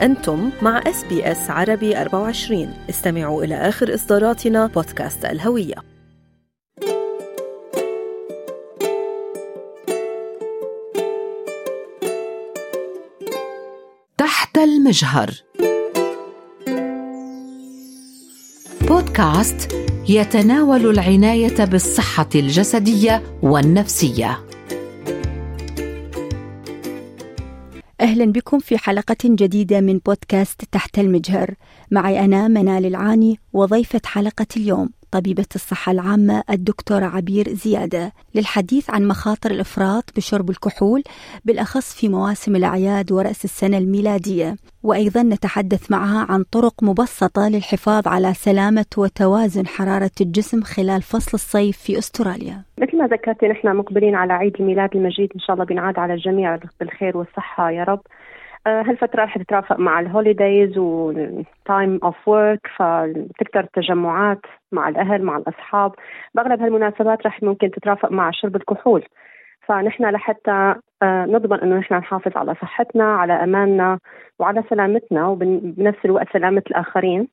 أنتم مع إس بي إس عربي 24 استمعوا إلى آخر إصداراتنا بودكاست الهوية. تحت المجهر. بودكاست يتناول العناية بالصحة الجسدية والنفسية. أهلا بكم في حلقة جديدة من بودكاست تحت المجهر. معي أنا منال العاني وضيفة حلقة اليوم. طبيبة الصحة العامة الدكتورة عبير زيادة للحديث عن مخاطر الإفراط بشرب الكحول بالأخص في مواسم الأعياد ورأس السنة الميلادية. وأيضا نتحدث معها عن طرق مبسطة للحفاظ على سلامة وتوازن حرارة الجسم خلال فصل الصيف في أستراليا. مثل ما ذكرتي نحن مقبلين على عيد الميلاد المجيد. إن شاء الله بينعاد على الجميع بالخير والصحة يا رب. هالفترة رح تترافق مع ال holidays و time off work فتكتر التجمعات مع الأهل مع الأصحاب. بأغلب هالمناسبات رح ممكن تترافق مع شرب الكحول فنحن لحتى آه، نضمن إنه نحن نحافظ على صحتنا على أماننا وعلى سلامتنا وبنفس الوقت سلامة الآخرين.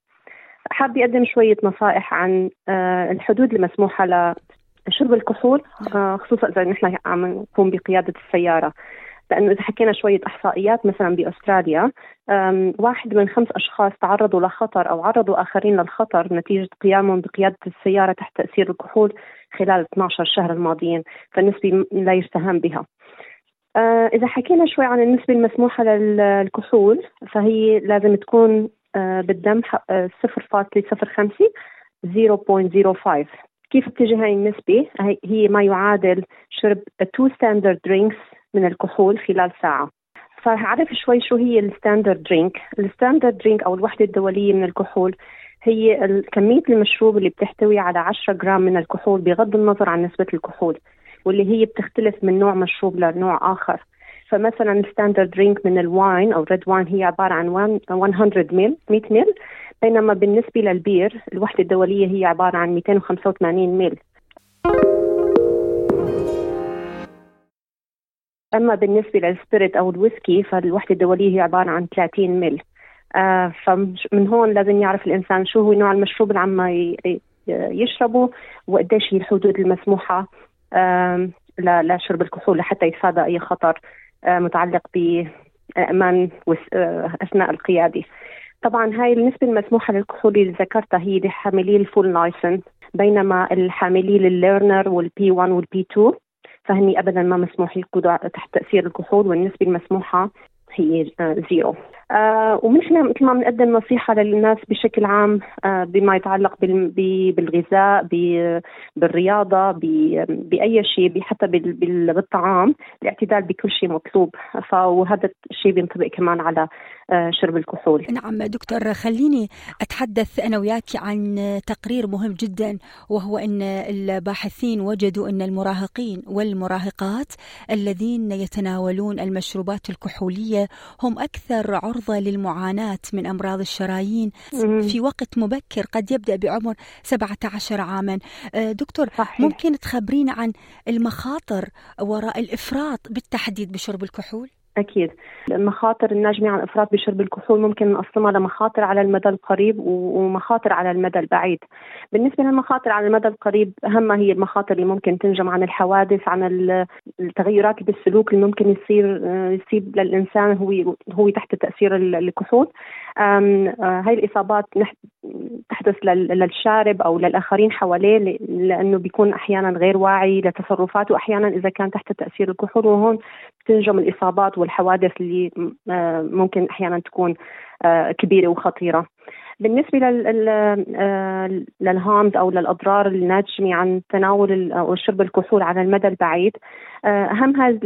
حابة أقدم شوية نصائح عن آه، الحدود المسموحة لشرب الكحول خصوصا إذا نحن عم نقوم بقيادة السيارة. لأنه إذا حكينا شوية إحصائيات مثلا بأستراليا واحد من خمس أشخاص تعرضوا لخطر أو عرضوا آخرين للخطر نتيجة قيامهم بقيادة السيارة تحت تأثير الكحول خلال 12 شهر الماضيين فالنسبة لا يستهان بها. آه، إذا حكينا شوي عن النسبة المسموحة للكحول فهي لازم تكون آه، بالدم 0.05 0.05 كيف بتجي هاي النسبة؟ هي ما يعادل شرب 2 standard drinks من الكحول خلال ساعة. فعرف شوي شو هي ال standard drink ال standard drink أو الوحدة الدولية من الكحول هي كمية المشروب اللي بتحتوي على 10 جرام من الكحول بغض النظر عن نسبة الكحول واللي هي بتختلف من نوع مشروب لنوع آخر. فمثلا ال standard drink من ال wine أو red wine هي عبارة عن 100 مل 100 مل بينما بالنسبة لل beer الوحدة الدولية هي عبارة عن 285 مل أما بالنسبة لل spirit أو الويسكي فالوحدة الدولية هي عبارة عن 30 مل آه فمن هون لازم يعرف الإنسان شو هو نوع المشروب اللي عم يشربه وقديش هي الحدود المسموحة آه لشرب الكحول لحتى يتفادى أي خطر آه متعلق بأمان آه أثناء القيادة. طبعا هاي النسبة المسموحة للكحول اللي ذكرتها هي لحاملي ال full licence بينما الحاملين ال learner وال P1 وال P2 فهني ابدا ما مسموح يقودوا تحت تأثير الكحول والنسبة المسموحة هي زيرو آه ومن مثل ما بنقدم نصيحة للناس بشكل عام آه بما يتعلق بالغذاء بالرياضة بأي شيء حتى بالطعام الاعتدال بكل شيء مطلوب. فوهذا الشيء بينطبق كمان على آه شرب الكحول. نعم دكتور خليني أتحدث أنا وياك عن تقرير مهم جدا وهو إن الباحثين وجدوا إن المراهقين والمراهقات الذين يتناولون المشروبات الكحولية هم أكثر عرضة للمعاناة من أمراض الشرايين في وقت مبكر قد يبدأ بعمر 17 عاما آه، دكتور صحيح. ممكن تخبرينا عن المخاطر وراء الإفراط بالتحديد بشرب الكحول؟ أكيد. المخاطر الناجمة عن الإفراط بشرب الكحول ممكن نقسمها لمخاطر على المدى القريب ومخاطر على المدى البعيد. بالنسبة للمخاطر على المدى القريب أهمها هي المخاطر اللي ممكن تنجم عن الحوادث عن التغيرات بالسلوك اللي ممكن يصير يصيب للإنسان هو هو تحت تأثير الكحول. هاي الإصابات تحدث للشارب أو للآخرين حواليه لأنه بيكون أحيانا غير واعي لتصرفاته أحيانا إذا كان تحت تأثير الكحول وهون تنجم الإصابات والحوادث اللي آه، ممكن أحيانا تكون آه، كبيرة وخطيرة. بالنسبة للهامز أو للأضرار الناتجة عن تناول أو شرب الكحول على المدى البعيد آه، أهم هذه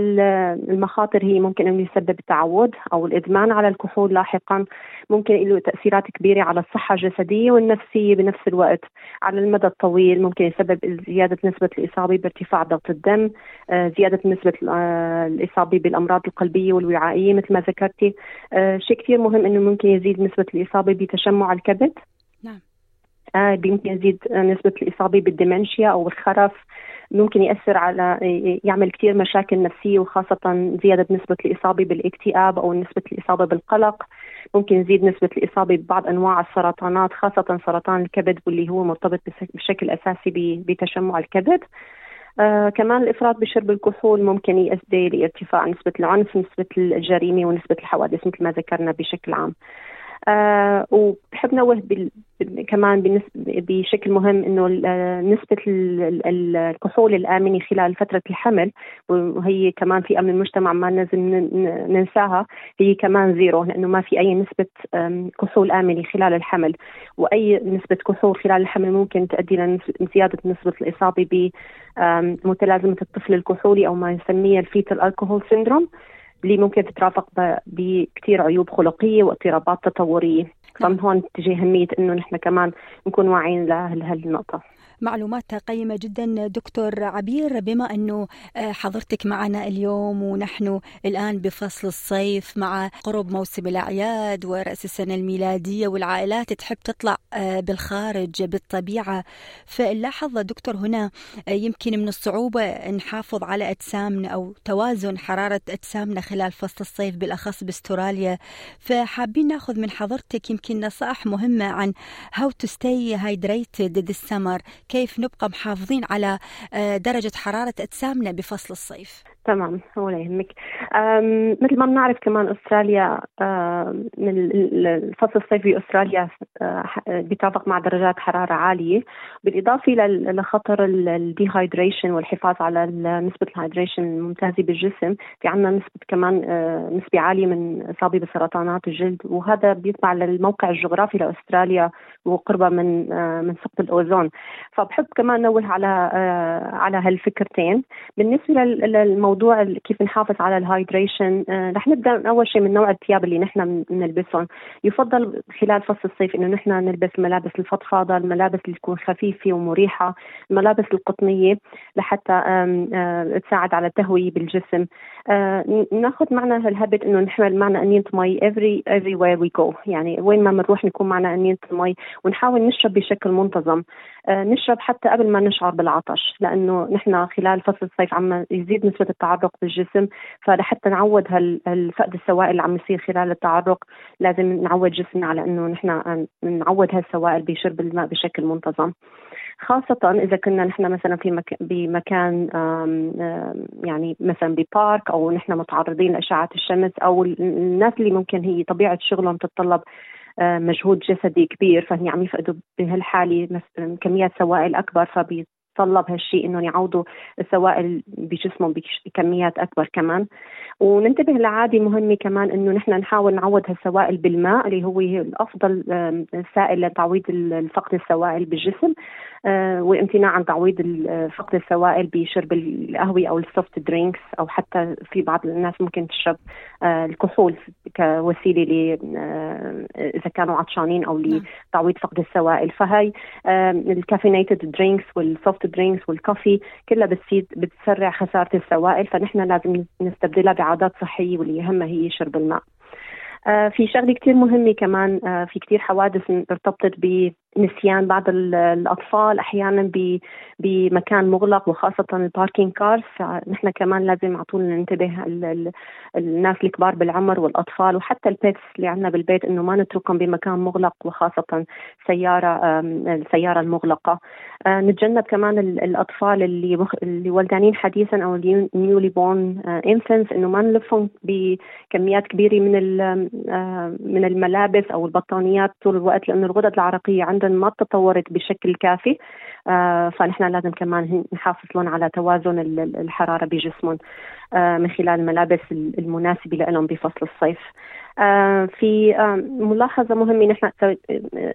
المخاطر هي ممكن أنه يسبب التعود أو الإدمان على الكحول لاحقا ممكن له تأثيرات كبيرة على الصحة الجسدية والنفسية بنفس الوقت على المدى الطويل ممكن يسبب زيادة نسبة الإصابة بارتفاع ضغط الدم آه، زيادة نسبة آه، الإصابة بالأمراض القلبية والوعائية مثل ما ذكرتي شيء كثير مهم أنه ممكن يزيد نسبة الإصابة بتشمع الكبد. نعم. آه يمكن يزيد نسبة الإصابة بالدمنشيا أو الخرف. ممكن يأثر على يعمل كثير مشاكل نفسية وخاصة زيادة نسبة الإصابة بالاكتئاب أو نسبة الإصابة بالقلق. ممكن يزيد نسبة الإصابة ببعض أنواع السرطانات خاصة سرطان الكبد واللي هو مرتبط بشكل أساسي بتشمع الكبد. آه كمان الإفراط بشرب الكحول ممكن يؤدي لارتفاع نسبة العنف نسبة الجريمة ونسبة الحوادث مثل ما ذكرنا بشكل عام. آه وبحب نوه كمان بشكل مهم إنه نسبة الكحول الآمنة خلال فترة الحمل وهي كمان في أمن المجتمع ما لازم ننساها هي كمان zero لأنه ما في أي نسبة كحول آمنة خلال الحمل. وأي نسبة كحول خلال الحمل ممكن تؤدي لزياده نسبه الإصابة بمتلازمه الطفل الكحولي أو ما يسميه ال fetal alcohol syndrome. اللي ممكن تترافق بكثير عيوب خلقية واضطرابات تطورية. فمن هون تجي أهمية إنه نحن كمان نكون واعيين لهالنقطة. معلومات قيمة جدا دكتور عبير. بما أنه آه، حضرتك معنا اليوم ونحن الآن بفصل الصيف مع قرب موسم الأعياد ورأس السنة الميلادية والعائلات تحب تطلع آه، بالخارج بالطبيعة. فنلاحظ دكتور هنا آه، يمكن من الصعوبة نحافظ على أجسامنا أو توازن حرارة أجسامنا خلال فصل الصيف بالأخص باستراليا. فحابين ناخذ من حضرتك يمكن نصائح مهمة عن how to stay hydrated this summer. كيف نبقى محافظين على آه، درجة حرارة أجسامنا بفصل الصيف. تمام ولا يهمك. مثل ما بنعرف كمان أستراليا الفصل الصيفي أستراليا آه، بيتوافق مع درجات حرارة عالية. بالإضافة لخطر ال dehydration والحفاظ على نسبة ال hydration الممتازة بالجسم في عندنا نسبة كمان آه، نسبة عالية من إصابة بسرطانات الجلد. وهذا بيتبع للموقع الجغرافي لأستراليا وقربها من آه، من سقف الأوزون. فبحب كمان نوه على على هالفكرتين. بالنسبة للموضوع موضوع كيف نحافظ على ال hydration. آه رح نبدأ أول شيء من نوع الثياب اللي نحن بنلبسهم يفضل خلال فصل الصيف إنه نحن نلبس الملابس الفضفاضة الملابس اللي تكون خفيفة ومريحة الملابس القطنية لحتى آه تساعد على التهويه بالجسم. آه ناخذ معنا هالهبت إنه نحمل معنا انيه مي every everywhere we go. يعني وين ما بنروح نكون معنا انيه مي ونحاول نشرب بشكل منتظم. نشرب حتى قبل ما نشعر بالعطش لأنه نحن خلال فصل الصيف عم يزيد نسبة التعرق بالجسم فلحتى نعود هالفقد السوائل اللي عم يصير خلال التعرق لازم نعود جسمنا على إنه نحن نعود هالسوائل بشرب الماء بشكل منتظم. خاصة إذا كنا نحن مثلا في مك... بمكان آم آم يعني مثلا ببارك أو نحن متعرضين لأشعة الشمس أو الناس اللي ممكن هي طبيعة شغلهم تتطلب مجهود جسدي كبير فهي عم يفقدوا بهالحالة كميات سوائل أكبر فبي تطلب هالشيء إنهم يعوضوا السوائل بجسمهم بكميات أكبر كمان وننتبه لعادي مهمة كمان إنه نحن نحاول نعوض هالسوائل بالماء اللي هو الأفضل سائل لتعويض فقد السوائل بالجسم آه، وامتناع عن تعويض فقد السوائل بشرب القهوة أو ال soft drinks أو حتى في بعض الناس ممكن تشرب آه، الكحول كوسيلة ل آه، إذا كانوا عطشانين أو. لتعويض فقد السوائل فهي ال caffeinated drinks وال soft drinks وال coffee كلها بتزيد بتسرع خسارة السوائل فنحن لازم نستبدلها بعادات صحية واللي يهمها هي شرب الماء. آه في شغلة كثير مهمة كمان آه في كثير حوادث ارتبطت بنسيان بعض الأطفال أحيانا بمكان مغلق وخاصة ال parking cars فنحن كمان لازم على طول ننتبه الناس الكبار بالعمر والأطفال وحتى ال pets اللي عندنا بالبيت إنه ما نتركهم بمكان مغلق وخاصة سيارة السيارة المغلقة آه نتجنب كمان الأطفال اللي. اللي ولدانين حديثا أو newly born infants إنه ما نلفهم بكميات كبيرة من من الملابس أو البطانيات طول الوقت لأنه الغدد العرقية عندهم ما تطورت بشكل كافي آه فنحن لازم كمان نحافظ لهم على توازن الحرارة بجسمهم آه من خلال الملابس المناسبة لهم بفصل الصيف. آه في آه ملاحظة مهمة نحن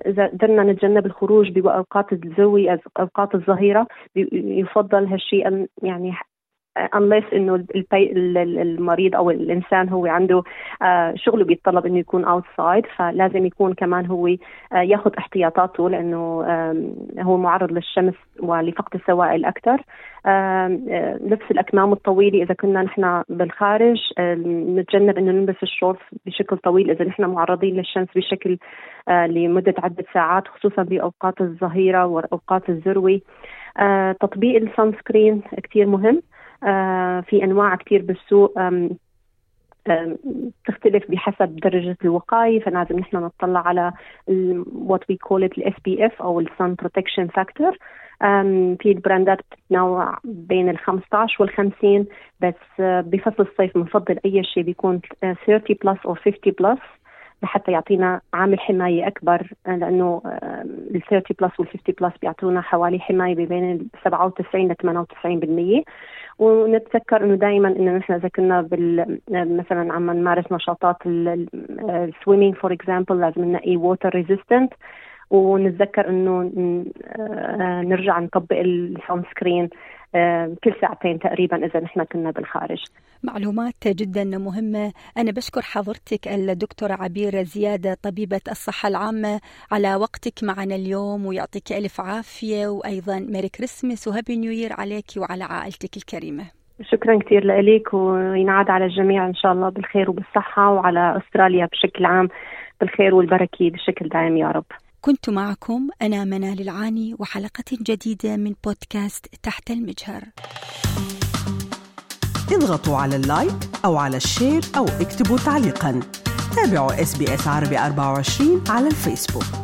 إذا قدرنا نتجنب الخروج بأوقات الزوي أوقات الظهيرة يفضل هالشيء يعني unless إنه المريض أو الإنسان هو عنده شغله بيتطلب إنه يكون اوتسايد فلازم يكون كمان هو ياخذ احتياطاته لأنه هو معرض للشمس ولفقد السوائل أكثر لبس الأكمام الطويلة إذا كنا نحن بالخارج نتجنب إنه نلبس الشورت بشكل طويل إذا نحن معرضين للشمس بشكل لمدة عدة ساعات خصوصا بأوقات الظهيرة واوقات الذروة. تطبيق ال sunscreen كثير مهم. آه، في أنواع كثير بالسوق تختلف بحسب درجة الوقاية. فلازم نحن نطلع على what we call it ال SPF أو ال Sun Protection Factor. في ال brandات بتتنوع بين ال 15 وال 50 بس بفصل الصيف بنفضل أي شيء بيكون 30 plus أو 50 plus لحتى يعطينا عامل حماية أكبر لأنه ال 30 plus وال 50 plus بيعطونا حوالي حماية بين 97 ل 98% ونتذكر إنه دائما إنه نحن إذا كنا بال مثلا عم نمارس نشاطات ال swimming for example لازم نلاقي water resistant ونتذكر إنه آه، نرجع نطبق ال sunscreen آه، كل ساعتين تقريبا إذا نحن كنا بالخارج. معلومات جدا مهمة. أنا بشكر حضرتك الدكتورة عبير زيادة طبيبة الصحة العامة على وقتك معنا اليوم ويعطيك ألف عافية وأيضا ميري كريسمس وهابي نيو يير عليك وعلى عائلتك الكريمة. شكرا كثير لك وينعاد على الجميع إن شاء الله بالخير وبالصحة وعلى أستراليا بشكل عام بالخير والبركة بشكل دائم يا رب. كنت معكم أنا منال العاني وحلقة جديدة من بودكاست تحت المجهر. اضغطوا على ال like أو على ال share أو اكتبوا تعليقا. تابعوا إس بي إس عربي 24 على الفيسبوك.